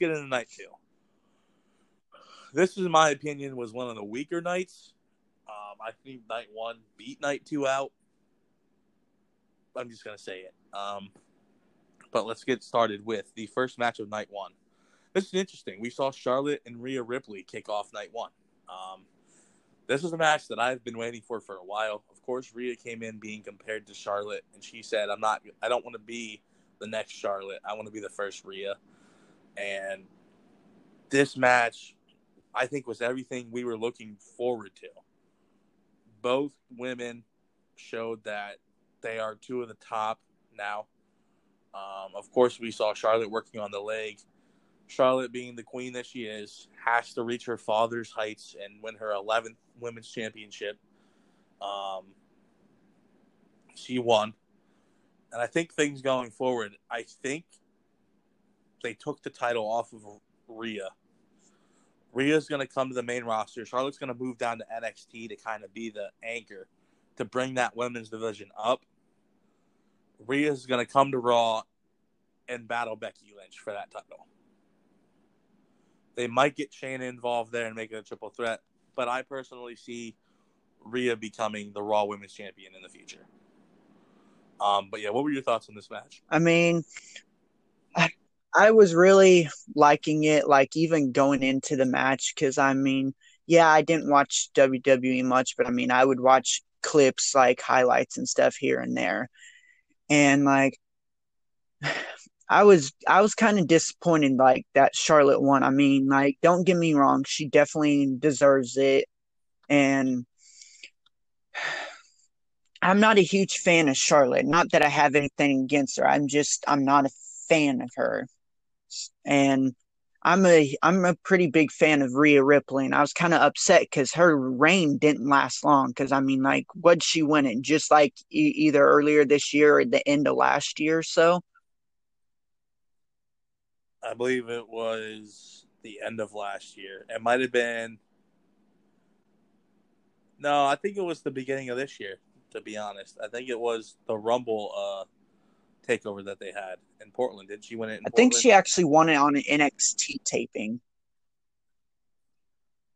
get into night two. This, in my opinion, was one of the weaker nights. Um, I think night one beat night two out. I'm just gonna say it. Um, but let's get started with the first match of night one. This is interesting. We saw Charlotte and Rhea Ripley kick off night one. Um, this is a match that I've been waiting for for a while. Of course, Rhea came in being compared to Charlotte, and she said, "I'm not. I don't want to be the next Charlotte. I want to be the first Rhea." And this match, I think, was everything we were looking forward to. Both women showed that they are two of the top now. Um, of course, we saw Charlotte working on the leg. Charlotte, being the queen that she is, has to reach her father's heights and win her 11th women's championship. Um, she won. And I think things going forward, I think they took the title off of Rhea. Rhea's going to come to the main roster. Charlotte's going to move down to NXT to kind of be the anchor to bring that women's division up. Rhea's going to come to Raw and battle Becky Lynch for that title. They might get Shayna involved there and make it a triple threat, but I personally see Rhea becoming the Raw Women's Champion in the future. Um, but yeah, what were your thoughts on this match? I mean, I, was really liking it, like even going into the match, because I mean, yeah, I didn't watch WWE much, but I mean, I would watch clips like highlights and stuff here and there. And like, I was I was kind of disappointed like that Charlotte won. I mean, like don't get me wrong, she definitely deserves it. And I'm not a huge fan of Charlotte. Not that I have anything against her. I'm just I'm not a fan of her. And I'm a I'm a pretty big fan of Rhea Ripley, and I was kind of upset because her reign didn't last long. Because I mean, like, what she win it just like e- either earlier this year or the end of last year or so. I believe it was the end of last year. It might have been. No, I think it was the beginning of this year. To be honest, I think it was the Rumble uh, takeover that they had in Portland. Did she win it? I Portland? think she actually won it on an NXT taping.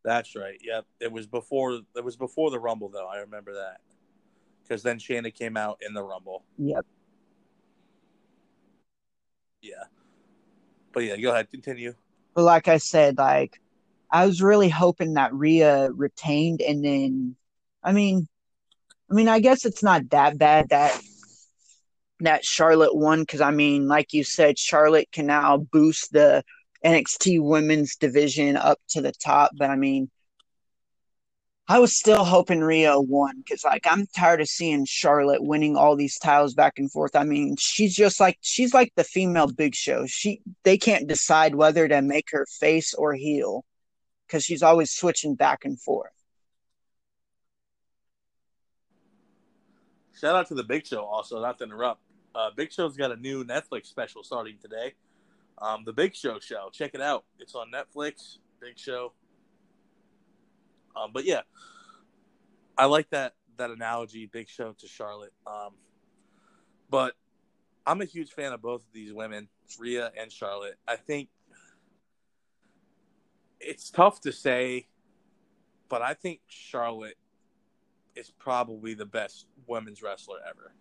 That's right. Yep, it was before. It was before the Rumble, though. I remember that because then Shayna came out in the Rumble. Yep. Yeah. But yeah, go ahead, continue. But like I said, like I was really hoping that Rhea retained, and then, I mean, I mean, I guess it's not that bad that that Charlotte won because I mean, like you said, Charlotte can now boost the NXT Women's division up to the top. But I mean, I was still hoping Rio won because, like, I'm tired of seeing Charlotte winning all these titles back and forth. I mean, she's just like she's like the female Big Show. She they can't decide whether to make her face or heel because she's always switching back and forth. Shout out to the Big Show, also not to interrupt. Uh, Big Show's got a new Netflix special starting today. Um, the Big Show show, check it out. It's on Netflix. Big Show. Um, but yeah, I like that that analogy, Big Show to Charlotte. Um, but I'm a huge fan of both of these women, Rhea and Charlotte. I think it's tough to say, but I think Charlotte is probably the best women's wrestler ever.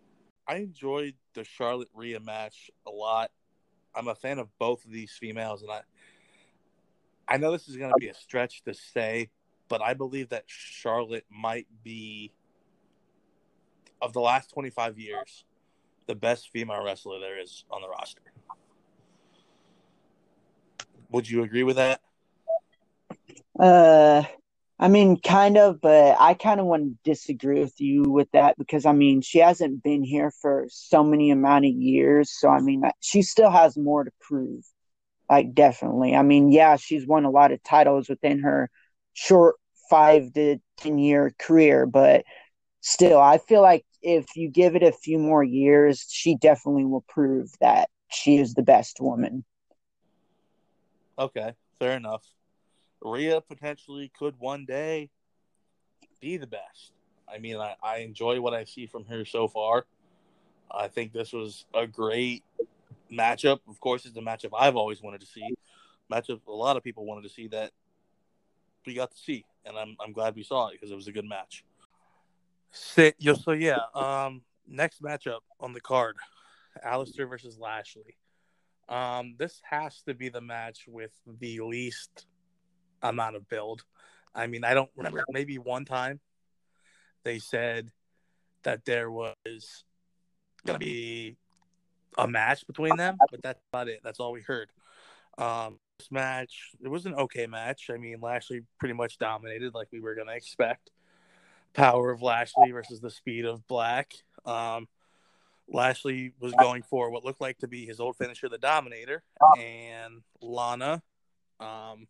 I enjoyed the Charlotte Rhea match a lot. I'm a fan of both of these females, and I I know this is going to be a stretch to say, but I believe that Charlotte might be of the last 25 years the best female wrestler there is on the roster. Would you agree with that? Uh, I mean, kind of, but I kind of want to disagree with you with that because I mean, she hasn't been here for so many amount of years, so I mean, she still has more to prove. Like, definitely. I mean, yeah, she's won a lot of titles within her short five to ten year career, but still, I feel like if you give it a few more years, she definitely will prove that she is the best woman. Okay, fair enough. Rhea potentially could one day be the best. I mean, I, I enjoy what I see from her so far. I think this was a great matchup. Of course, it's the matchup I've always wanted to see. matchup a lot of people wanted to see that we got to see, and I'm I'm glad we saw it because it was a good match. So, so yeah, um, next matchup on the card, Aleister versus Lashley. Um, this has to be the match with the least amount of build. I mean, I don't remember. Maybe one time they said that there was going to be a match between them, but that's about it. That's all we heard. Um, this match, it was an okay match. I mean, Lashley pretty much dominated like we were going to expect. Power of Lashley versus the speed of Black. Um, Lashley was going for what looked like to be his old finisher, the Dominator, and Lana um,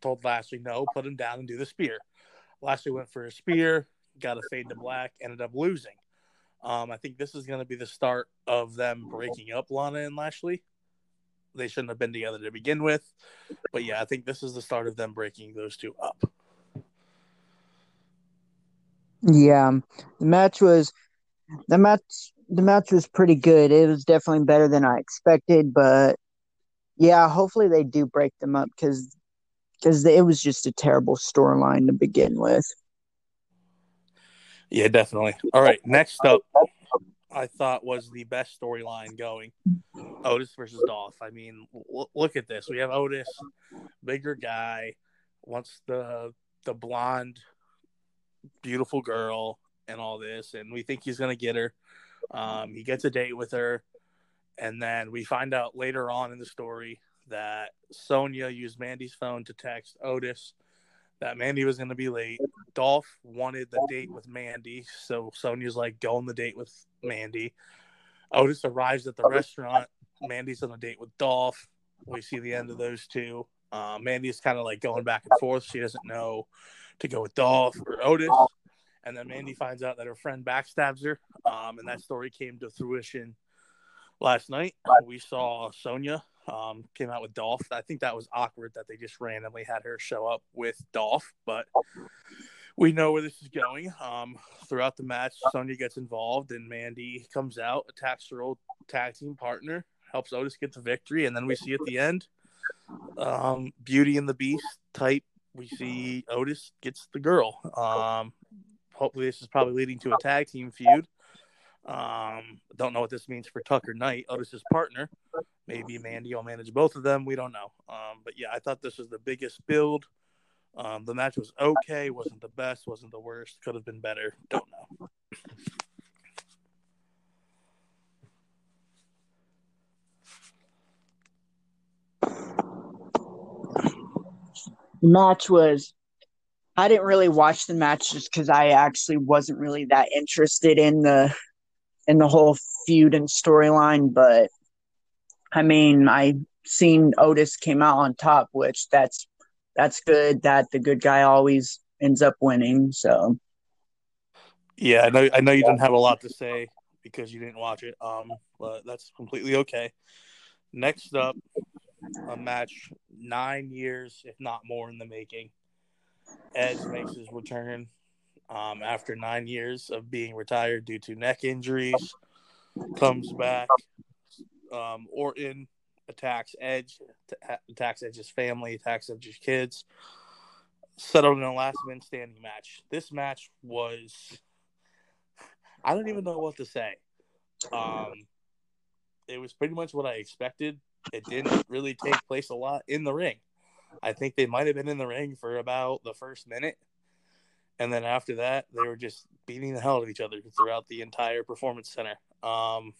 told Lashley no, put him down and do the spear. Lashley went for a spear, got a fade to black, ended up losing. Um, I think this is going to be the start of them breaking up Lana and Lashley. They shouldn't have been together to begin with, but yeah, I think this is the start of them breaking those two up. Yeah, the match was the match. The match was pretty good. It was definitely better than I expected, but yeah, hopefully they do break them up because because it was just a terrible storyline to begin with. Yeah, definitely. All right, next up, I thought was the best storyline going. Otis versus Dolph. I mean, l- look at this. We have Otis, bigger guy, wants the the blonde, beautiful girl, and all this, and we think he's gonna get her. Um, he gets a date with her, and then we find out later on in the story that Sonya used Mandy's phone to text Otis that Mandy was going to be late. Dolph wanted the date with Mandy, so Sonya's like, go on the date with Mandy. Otis arrives at the restaurant. Mandy's on a date with Dolph. We see the end of those two. Uh, Mandy's kind of like going back and forth. She doesn't know to go with Dolph or Otis. And then Mandy finds out that her friend backstabs her. Um, and that story came to fruition last night. We saw Sonya um, came out with Dolph. I think that was awkward that they just randomly had her show up with Dolph, but we know where this is going. Um, throughout the match, Sonya gets involved, and Mandy comes out, attacks her old tag team partner, helps Otis get the victory, and then we see at the end, um, Beauty and the Beast type. We see Otis gets the girl. Um, hopefully, this is probably leading to a tag team feud. Um, don't know what this means for Tucker Knight, Otis's partner. Maybe Mandy will manage both of them. We don't know. Um, but yeah, I thought this was the biggest build. Um, the match was okay, wasn't the best, wasn't the worst, could have been better. Don't know. The match was I didn't really watch the match just because I actually wasn't really that interested in the in the whole feud and storyline, but I mean, I seen Otis came out on top, which that's that's good. That the good guy always ends up winning. So, yeah, I know. I know you didn't have a lot to say because you didn't watch it. Um, but that's completely okay. Next up, a match nine years, if not more, in the making. Edge makes his return um, after nine years of being retired due to neck injuries. Comes back. Um, Orton attacks Edge, attacks Edge's family, attacks Edge's kids. Settled in a last man standing match. This match was. I don't even know what to say. Um, it was pretty much what I expected. It didn't really take place a lot in the ring. I think they might have been in the ring for about the first minute and then after that, they were just beating the hell out of each other throughout the entire performance center. Um,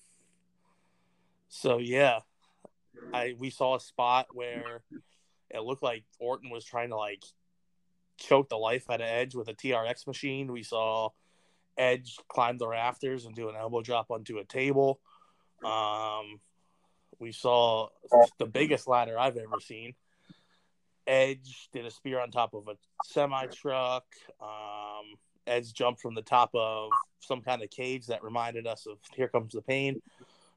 so yeah, I we saw a spot where it looked like Orton was trying to like choke the life out of Edge with a TRX machine. We saw Edge climb the rafters and do an elbow drop onto a table. Um, we saw the biggest ladder I've ever seen. Edge did a spear on top of a semi truck. Um, Edge jumped from the top of some kind of cage that reminded us of Here Comes the Pain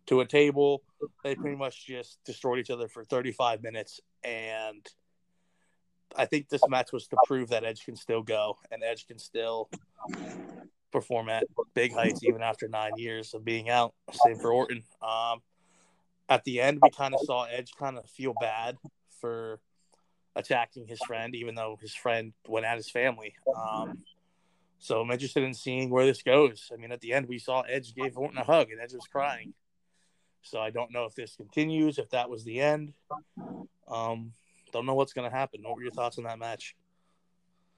to a table. They pretty much just destroyed each other for 35 minutes. And I think this match was to prove that Edge can still go and Edge can still perform at big heights even after nine years of being out. Same for Orton. Um, at the end, we kind of saw Edge kind of feel bad for attacking his friend, even though his friend went at his family. Um, so I'm interested in seeing where this goes. I mean, at the end, we saw Edge gave Orton a hug, and Edge was crying. So I don't know if this continues, if that was the end. Um, don't know what's going to happen. What were your thoughts on that match?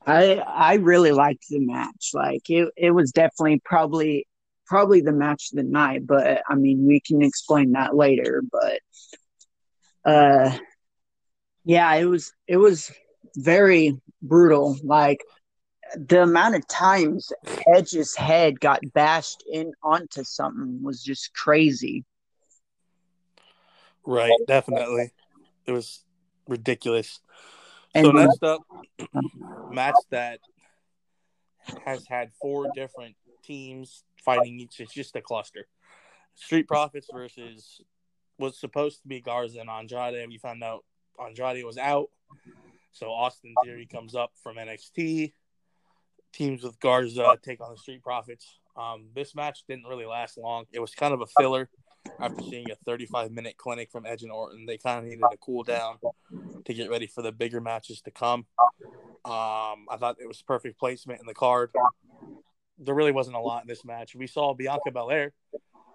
I I really liked the match. Like it, it was definitely probably probably the match of the night. But I mean, we can explain that later. But uh, yeah, it was it was very brutal. Like the amount of times Edge's head got bashed in onto something was just crazy. Right, definitely. It was ridiculous. And so next up, match that has had four different teams fighting each. It's just a cluster. Street Profits versus was supposed to be Garza and Andrade. We found out Andrade was out. So Austin Theory comes up from NXT. Teams with Garza take on the Street Profits. Um, this match didn't really last long. It was kind of a filler after seeing a 35 minute clinic from Edge and Orton. They kind of needed to cool down to get ready for the bigger matches to come. Um, I thought it was perfect placement in the card. There really wasn't a lot in this match. We saw Bianca Belair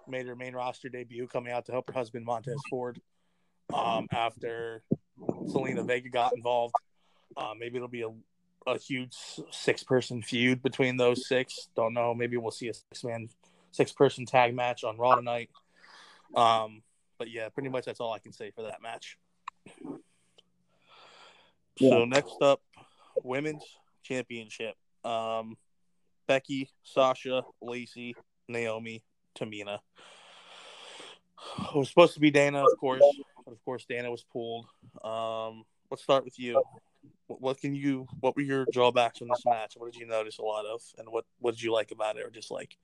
made her main roster debut coming out to help her husband Montez Ford um, after Zelina Vega got involved. Uh, maybe it'll be a, a huge six person feud between those six. Don't know. Maybe we'll see a six man, six person tag match on Raw tonight. Um, but yeah, pretty much that's all I can say for that match. Yeah. So next up, women's championship. Um, Becky, Sasha, Lacey, Naomi, Tamina. It was supposed to be Dana, of course, but of course Dana was pulled. Um, let's start with you. What, what, can you? What were your drawbacks in this match? What did you notice a lot of, and what what did you like about it or dislike?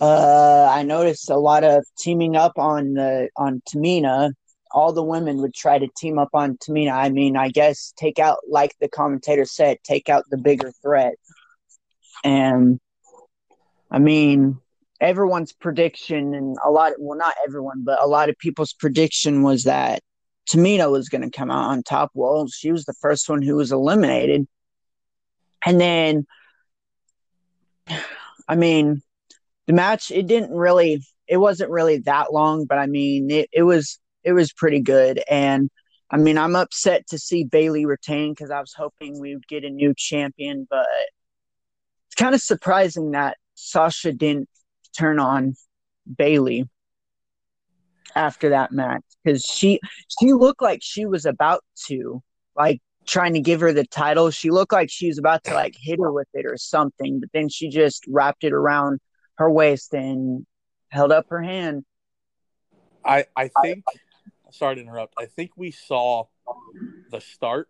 Uh, I noticed a lot of teaming up on the on Tamina. All the women would try to team up on Tamina. I mean, I guess take out, like the commentator said, take out the bigger threat. And I mean, everyone's prediction and a lot, well, not everyone, but a lot of people's prediction was that Tamina was going to come out on top. Well, she was the first one who was eliminated. And then, I mean, the match it didn't really it wasn't really that long, but I mean it, it was it was pretty good. And I mean I'm upset to see Bayley retain because I was hoping we would get a new champion, but it's kind of surprising that Sasha didn't turn on Bayley after that match because she she looked like she was about to like trying to give her the title. She looked like she was about to like hit her with it or something, but then she just wrapped it around her waist and held up her hand. I I think sorry to interrupt. I think we saw the start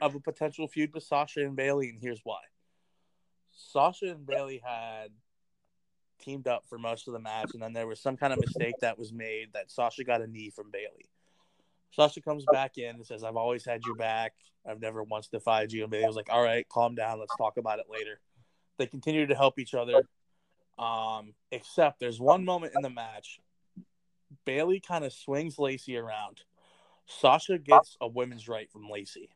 of a potential feud with Sasha and Bayley, and here's why. Sasha and Bayley had teamed up for most of the match, and then there was some kind of mistake that was made that Sasha got a knee from Bayley. Sasha comes back in and says, I've always had your back. I've never once defied you. And Bayley was like, All right, calm down. Let's talk about it later. They continue to help each other. Um, except there's one moment in the match, Bayley kind of swings Lacey around. Sasha gets a women's right from Lacey.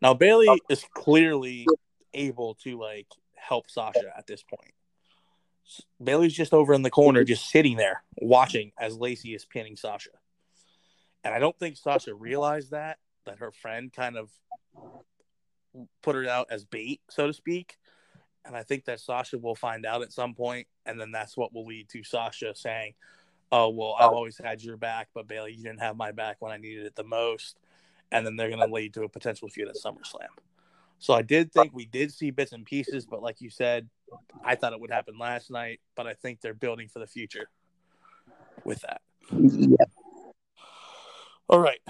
Now Bayley is clearly able to like help Sasha at this point. Bayley's just over in the corner, just sitting there watching as Lacey is pinning Sasha. And I don't think Sasha realized that that her friend kind of put her out as bait, so to speak. And I think that Sasha will find out at some point, and then that's what will lead to Sasha saying, "Oh well, I've always had your back, but Bayley, you didn't have my back when I needed it the most." And then they're going to lead to a potential feud at SummerSlam. So I did think we did see bits and pieces, but like you said, I thought it would happen last night, but I think they're building for the future with that. Yeah. All right.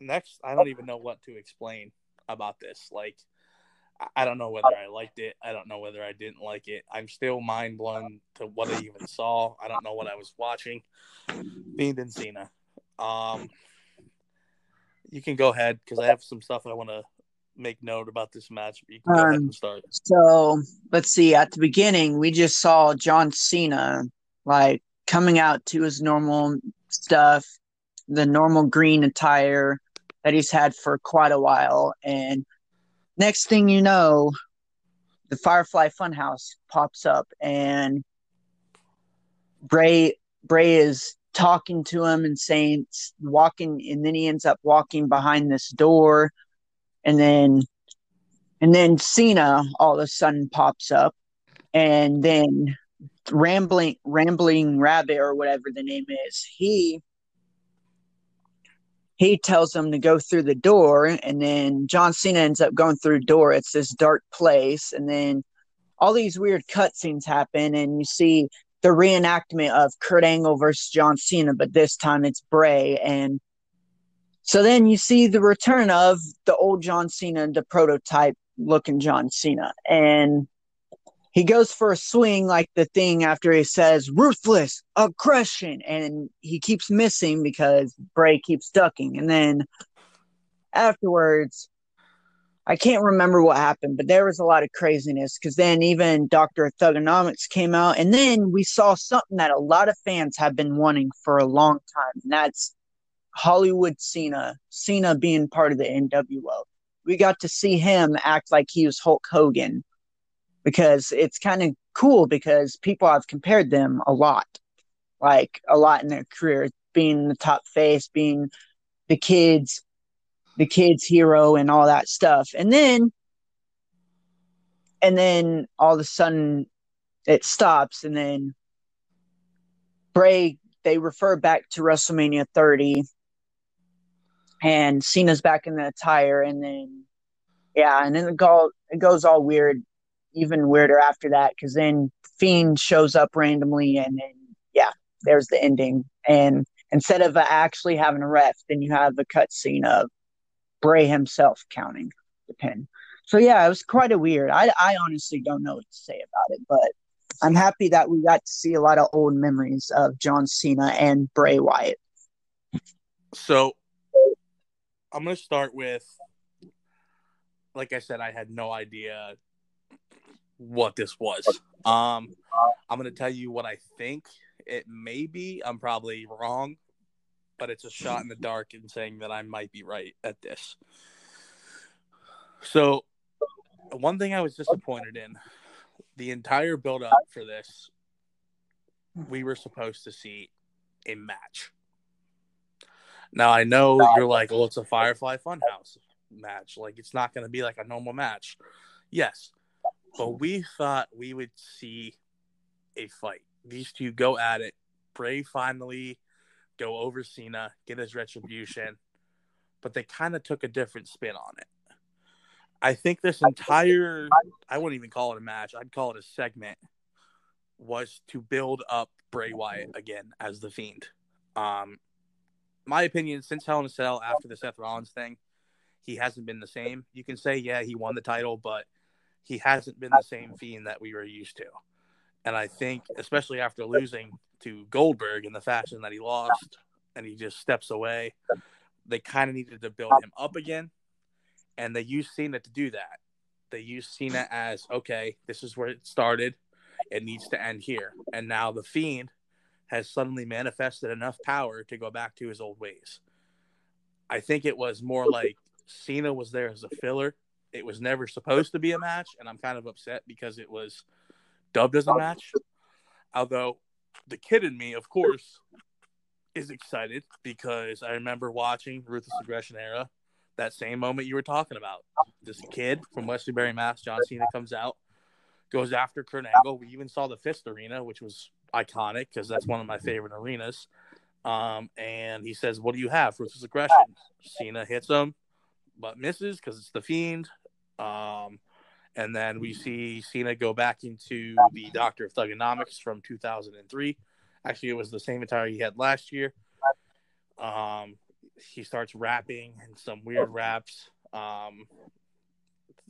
Next, I don't even know what to explain about this. Like, I don't know whether I liked it. I don't know whether I didn't like it. I'm still mind blown to what I even saw. I don't know what I was watching. Fiend and Cena. Um, you can go ahead because I have some stuff I want to make note about this match. You can go um, ahead and start. So let's see. At the beginning, we just saw John Cena like coming out to his normal stuff, the normal green attire that he's had for quite a while. And next thing you know, the Firefly Funhouse pops up, and Bray Bray is talking to him and saying walking, and then he ends up walking behind this door, and then and then Cena all of a sudden pops up, and then rambling rambling rabbit or whatever the name is he he tells them to go through the door and then john cena ends up going through the door. It's this dark place and then all these weird cutscenes happen and you see the reenactment of kurt angle versus john cena but this time it's bray. And so then you see the return of the old john cena the prototype looking john cena. And he goes for a swing like the thing after he says ruthless aggression and he keeps missing because bray keeps ducking. And then afterwards i can't remember what happened but there was a lot of craziness because then even dr thuganomics came out and then we saw something that a lot of fans have been wanting for a long time and that's hollywood cena cena being part of the nwo we got to see him act like he was hulk hogan because it's kind of cool because people have compared them a lot, like a lot in their career, being the top face, being the kids, the kids hero, and all that stuff. And then, and then all of a sudden, it stops, and then Bray they refer back to WrestleMania 30, and Cena's back in the attire, and then yeah, and then it, it goes all weird even weirder after that because then Fiend shows up randomly and then yeah, there's the ending. And instead of uh, actually having a ref, then you have the cutscene of Bray himself counting the pin. So yeah, it was quite a weird. I I honestly don't know what to say about it, but I'm happy that we got to see a lot of old memories of John Cena and Bray Wyatt. So I'm gonna start with like I said, I had no idea what this was. Um, I'm gonna tell you what I think it may be. I'm probably wrong, but it's a shot in the dark in saying that I might be right at this. So, one thing I was disappointed in the entire build up for this, we were supposed to see a match. Now I know you're like, well, it's a Firefly Funhouse match. Like it's not going to be like a normal match. Yes, but we thought we would see a fight. These two go at it. Bray finally go over Cena, get his retribution, but they kind of took a different spin on it. I think this entire I wouldn't even call it a match, I'd call it a segment was to build up Bray Wyatt again as the fiend. Um my opinion, since Hell in a Cell after the Seth Rollins thing, he hasn't been the same. You can say, yeah, he won the title, but he hasn't been the same fiend that we were used to. And I think, especially after losing to Goldberg in the fashion that he lost, and he just steps away, they kind of needed to build him up again. And they used Cena to do that. They used Cena as okay, this is where it started. It needs to end here. And now the Fiend has suddenly manifested enough power to go back to his old ways. I think it was more like Cena was there as a filler it was never supposed to be a match, and I'm kind of upset because it was dubbed as a match. Although the kid in me, of course, is excited because I remember watching Ruthless Aggression era. That same moment you were talking about, this kid from West Newbury, Mass, John Cena comes out, goes after Kurt Angle. We even saw the Fist Arena, which was iconic because that's one of my favorite arenas. Um, and he says, "What do you have?" Ruthless Aggression. Cena hits him, but misses because it's the Fiend. Um, and then we see Cena go back into the Doctor of Thuganomics from 2003. Actually, it was the same attire he had last year. Um, he starts rapping and some weird raps. Um,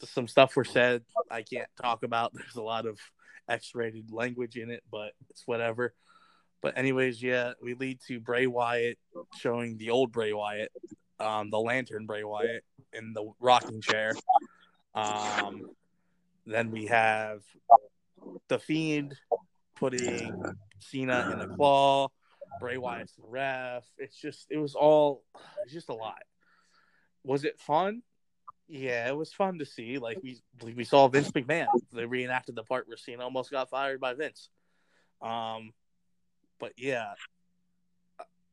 some stuff were said I can't talk about. There's a lot of X-rated language in it, but it's whatever. But anyways, yeah, we lead to Bray Wyatt showing the old Bray Wyatt, um, the Lantern Bray Wyatt in the rocking chair, um, then we have the Fiend putting Cena in the claw. Bray Wyatt's the ref. It's just it was all it's just a lot. Was it fun? Yeah, it was fun to see. Like we we saw Vince McMahon. They reenacted the part where Cena almost got fired by Vince. Um, but yeah,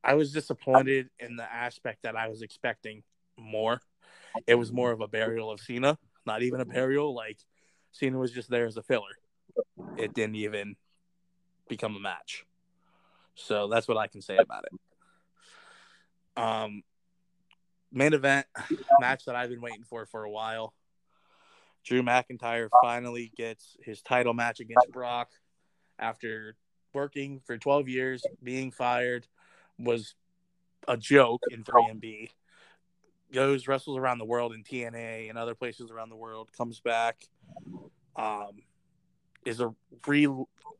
I was disappointed in the aspect that I was expecting more. It was more of a burial of Cena, not even a burial. Like Cena was just there as a filler. It didn't even become a match. So that's what I can say about it. Um, main event match that I've been waiting for for a while. Drew McIntyre finally gets his title match against Brock after working for 12 years, being fired, was a joke in 3MB. Goes wrestles around the world in TNA and other places around the world. Comes back, um, is a re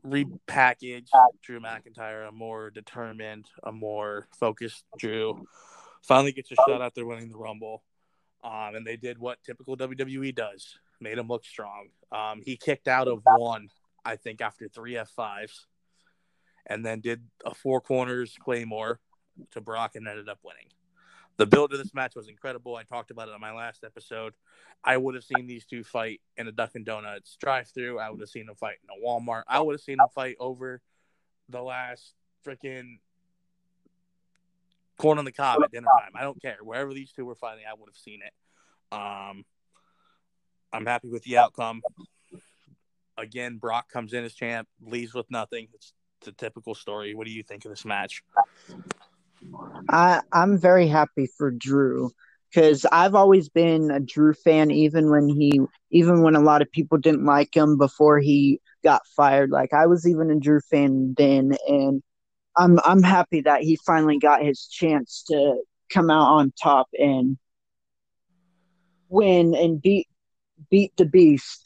repackaged Drew McIntyre, a more determined, a more focused Drew. Finally gets a shot after winning the Rumble. Um, and they did what typical WWE does, made him look strong. Um, he kicked out of one, I think, after three F5s, and then did a four corners Claymore to Brock and ended up winning. The build of this match was incredible. I talked about it on my last episode. I would have seen these two fight in a Dunkin' Donuts drive-through. I would have seen them fight in a Walmart. I would have seen them fight over the last freaking corn on the cob at dinner time. I don't care. Wherever these two were fighting, I would have seen it. Um, I'm happy with the outcome. Again, Brock comes in as champ, leaves with nothing. It's the typical story. What do you think of this match? I I'm very happy for Drew because I've always been a Drew fan, even when he, even when a lot of people didn't like him before he got fired. Like I was even a Drew fan then, and I'm I'm happy that he finally got his chance to come out on top and win and beat beat the beast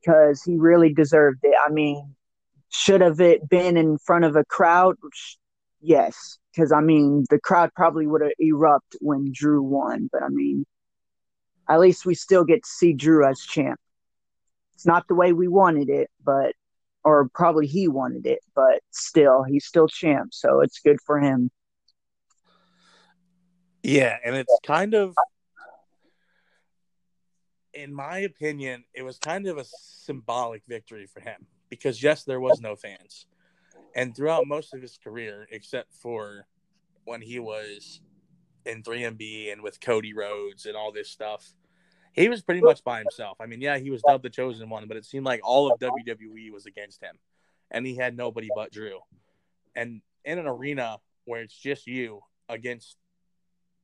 because he really deserved it. I mean, should have it been in front of a crowd? Yes, because I mean the crowd probably would have erupted when Drew won, but I mean, at least we still get to see Drew as champ. It's not the way we wanted it, but or probably he wanted it, but still, he's still champ, so it's good for him. Yeah, and it's kind of, in my opinion, it was kind of a symbolic victory for him because yes, there was no fans, and throughout most of his career, except for when he was in 3MB and with Cody Rhodes and all this stuff, he was pretty much by himself. I mean, yeah, he was dubbed the chosen one, but it seemed like all of WWE was against him, and he had nobody but Drew. And in an arena where it's just you against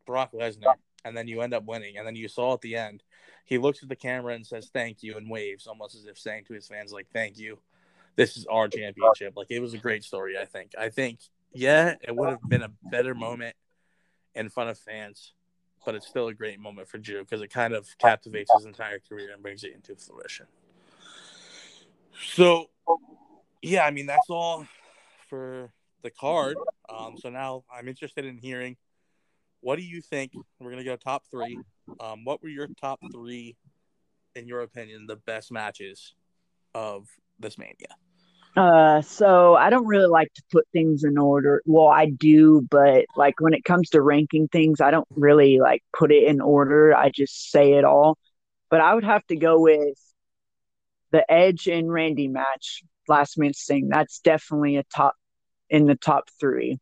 Brock Lesnar, and then you end up winning, and then you saw at the end, he looks at the camera and says "thank you" and waves, almost as if saying to his fans, like "thank you, this is our championship." Like it was a great story. I think. I think, yeah, it would have been a better moment in front of fans but it's still a great moment for Drew because it kind of captivates his entire career and brings it into fruition. So, yeah, I mean that's all for the card. Um, so now I'm interested in hearing what do you think? We're gonna go top three. Um, what were your top three, in your opinion, the best matches of this mania? Uh, so I don't really like to put things in order. Well, I do, but like when it comes to ranking things, I don't really like put it in order. I just say it all. But I would have to go with the Edge and Randy match, Last Man Standing. That's definitely a top in the top three.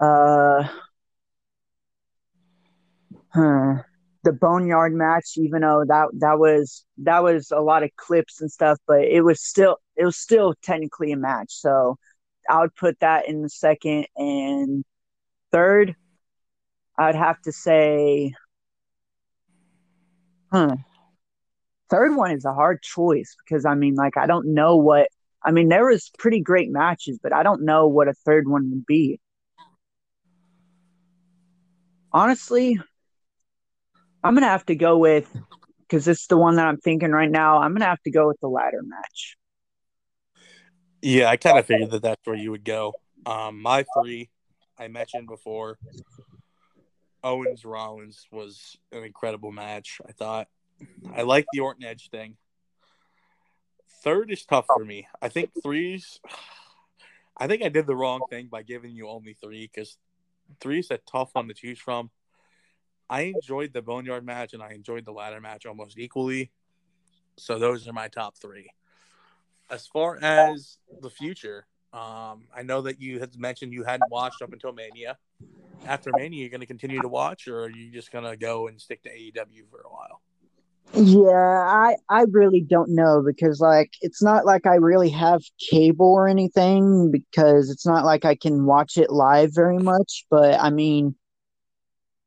Uh, huh the boneyard match even though that that was that was a lot of clips and stuff but it was still it was still technically a match. So i would put that in the second and third. I'd have to say huh third one is a hard choice because i mean like i don't know what i mean there was pretty great matches but i don't know what a third one would be. Honestly I'm gonna have to go with because it's the one that I'm thinking right now. I'm gonna have to go with the ladder match. Yeah, I kind of figured that that's where you would go. Um, my three, I mentioned before, Owens Rollins was an incredible match. I thought I like the Orton Edge thing. Third is tough for me. I think threes. I think I did the wrong thing by giving you only three because three is a tough one to choose from. I enjoyed the Boneyard match and I enjoyed the ladder match almost equally. So those are my top three. As far as the future, um, I know that you had mentioned you hadn't watched up until Mania. After Mania, you're going to continue to watch, or are you just going to go and stick to AEW for a while? Yeah, I I really don't know because like it's not like I really have cable or anything because it's not like I can watch it live very much, but I mean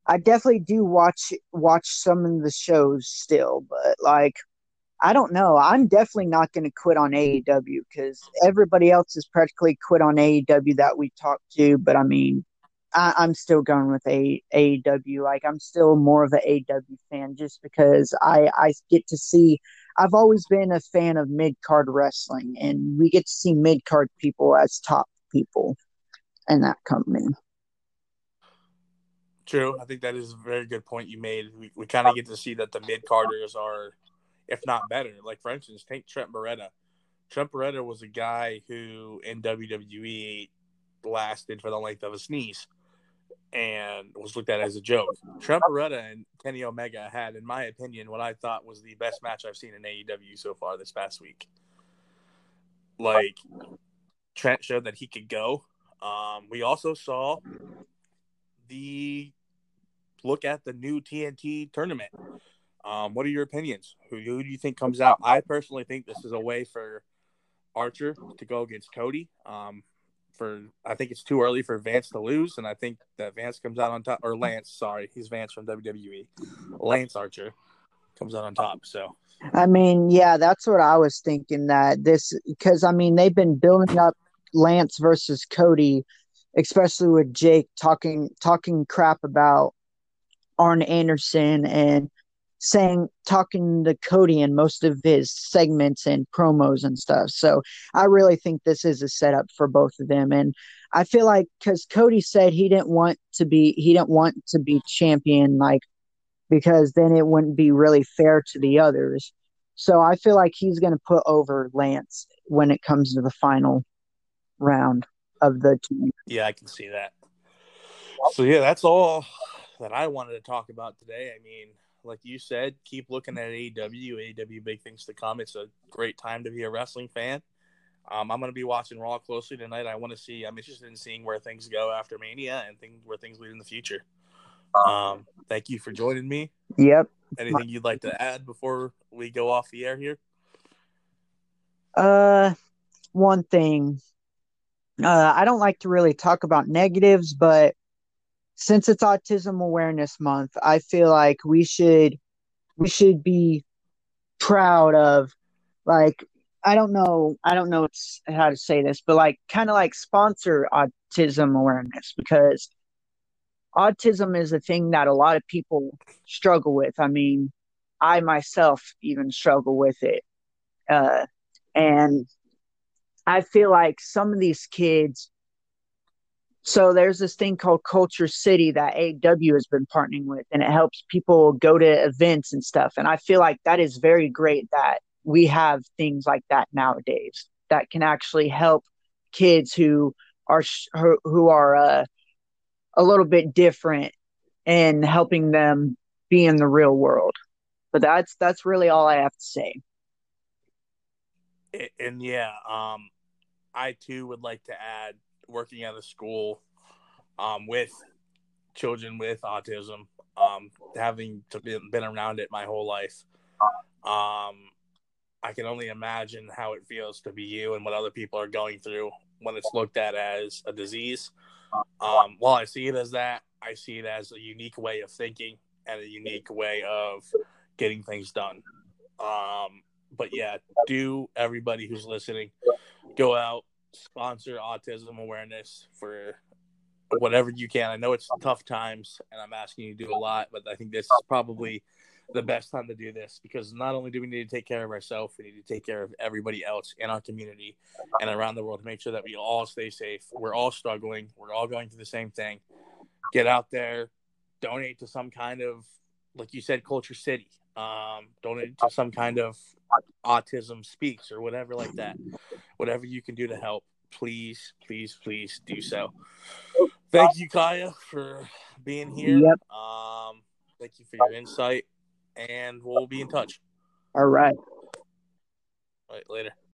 I definitely do watch watch some of the shows still, but like I don't know. I'm definitely not going to quit on AEW because everybody else has practically quit on AEW that we talked to. But I mean, I, am still going with a, AEW. Like I'm still more of an AEW fan just because I I get to see. I've always been a fan of mid card wrestling, and we get to see mid card people as top people in that company. True. I think that is a very good point you made. We, we kind of get to see that the mid carders are, if not better. Like, for instance, take Trent Beretta. Trent Beretta was a guy who in WWE lasted for the length of a sneeze and was looked at as a joke. Trent Beretta and Kenny Omega had, in my opinion, what I thought was the best match I've seen in AEW so far this past week. Like, Trent showed that he could go. Um, we also saw the look at the new TNT tournament. Um, what are your opinions? Who, who do you think comes out? I personally think this is a way for Archer to go against Cody. Um, for I think it's too early for Vance to lose, and I think that Vance comes out on top. Or Lance, sorry, he's Vance from WWE. Lance Archer comes out on top. So, I mean, yeah, that's what I was thinking. That this because I mean they've been building up Lance versus Cody, especially with Jake talking talking crap about Arn Anderson and saying talking to Cody in most of his segments and promos and stuff. So I really think this is a setup for both of them. And I feel like because Cody said he didn't want to be he didn't want to be champion like because then it wouldn't be really fair to the others. So I feel like he's going to put over Lance when it comes to the final round of the team. Yeah, I can see that. So yeah, that's all that I wanted to talk about today. I mean, like you said, keep looking at AEW. AEW big things to come. It's a great time to be a wrestling fan. Um, I'm going to be watching Raw closely tonight. I want to see. I'm interested in seeing where things go after Mania and things where things lead in the future. Um, thank you for joining me. Yep. Anything you'd like to add before we go off the air here? Uh, one thing. Uh, I don't like to really talk about negatives, but since it's autism awareness month i feel like we should we should be proud of like i don't know i don't know how to say this but like kind of like sponsor autism awareness because autism is a thing that a lot of people struggle with. I mean i myself even struggle with it. Uh, and i feel like some of these kids so there's this thing called Culture City that AEW has been partnering with, and it helps people go to events and stuff. And I feel like that is very great that we have things like that nowadays that can actually help kids who are who are uh, a little bit different and helping them be in the real world. But that's that's really all I have to say. And yeah, um, I too would like to add working at a school um, with children with autism, um, having to be, been around it my whole life. Um, I can only imagine how it feels to be you and what other people are going through when it's looked at as a disease. Um, while I see it as that, I see it as a unique way of thinking and a unique way of getting things done. Um, but yeah, do everybody who's listening go out, sponsor autism awareness for whatever you can. I know it's tough times, and I'm asking you to do a lot, but I think this is probably the best time to do this because not only do we need to take care of ourselves, we need to take care of everybody else in our community and around the world to make sure that we all stay safe. We're all struggling. We're all going through the same thing. Get out there, donate to some kind of, like you said, Culture City. Um, donate to some kind of autism speaks or whatever like that. Whatever you can do to help, please, please, please do so. Thank you, Kaya, for being here. Yep. Um, thank you for your insight, and we'll be in touch. All right. All right, later.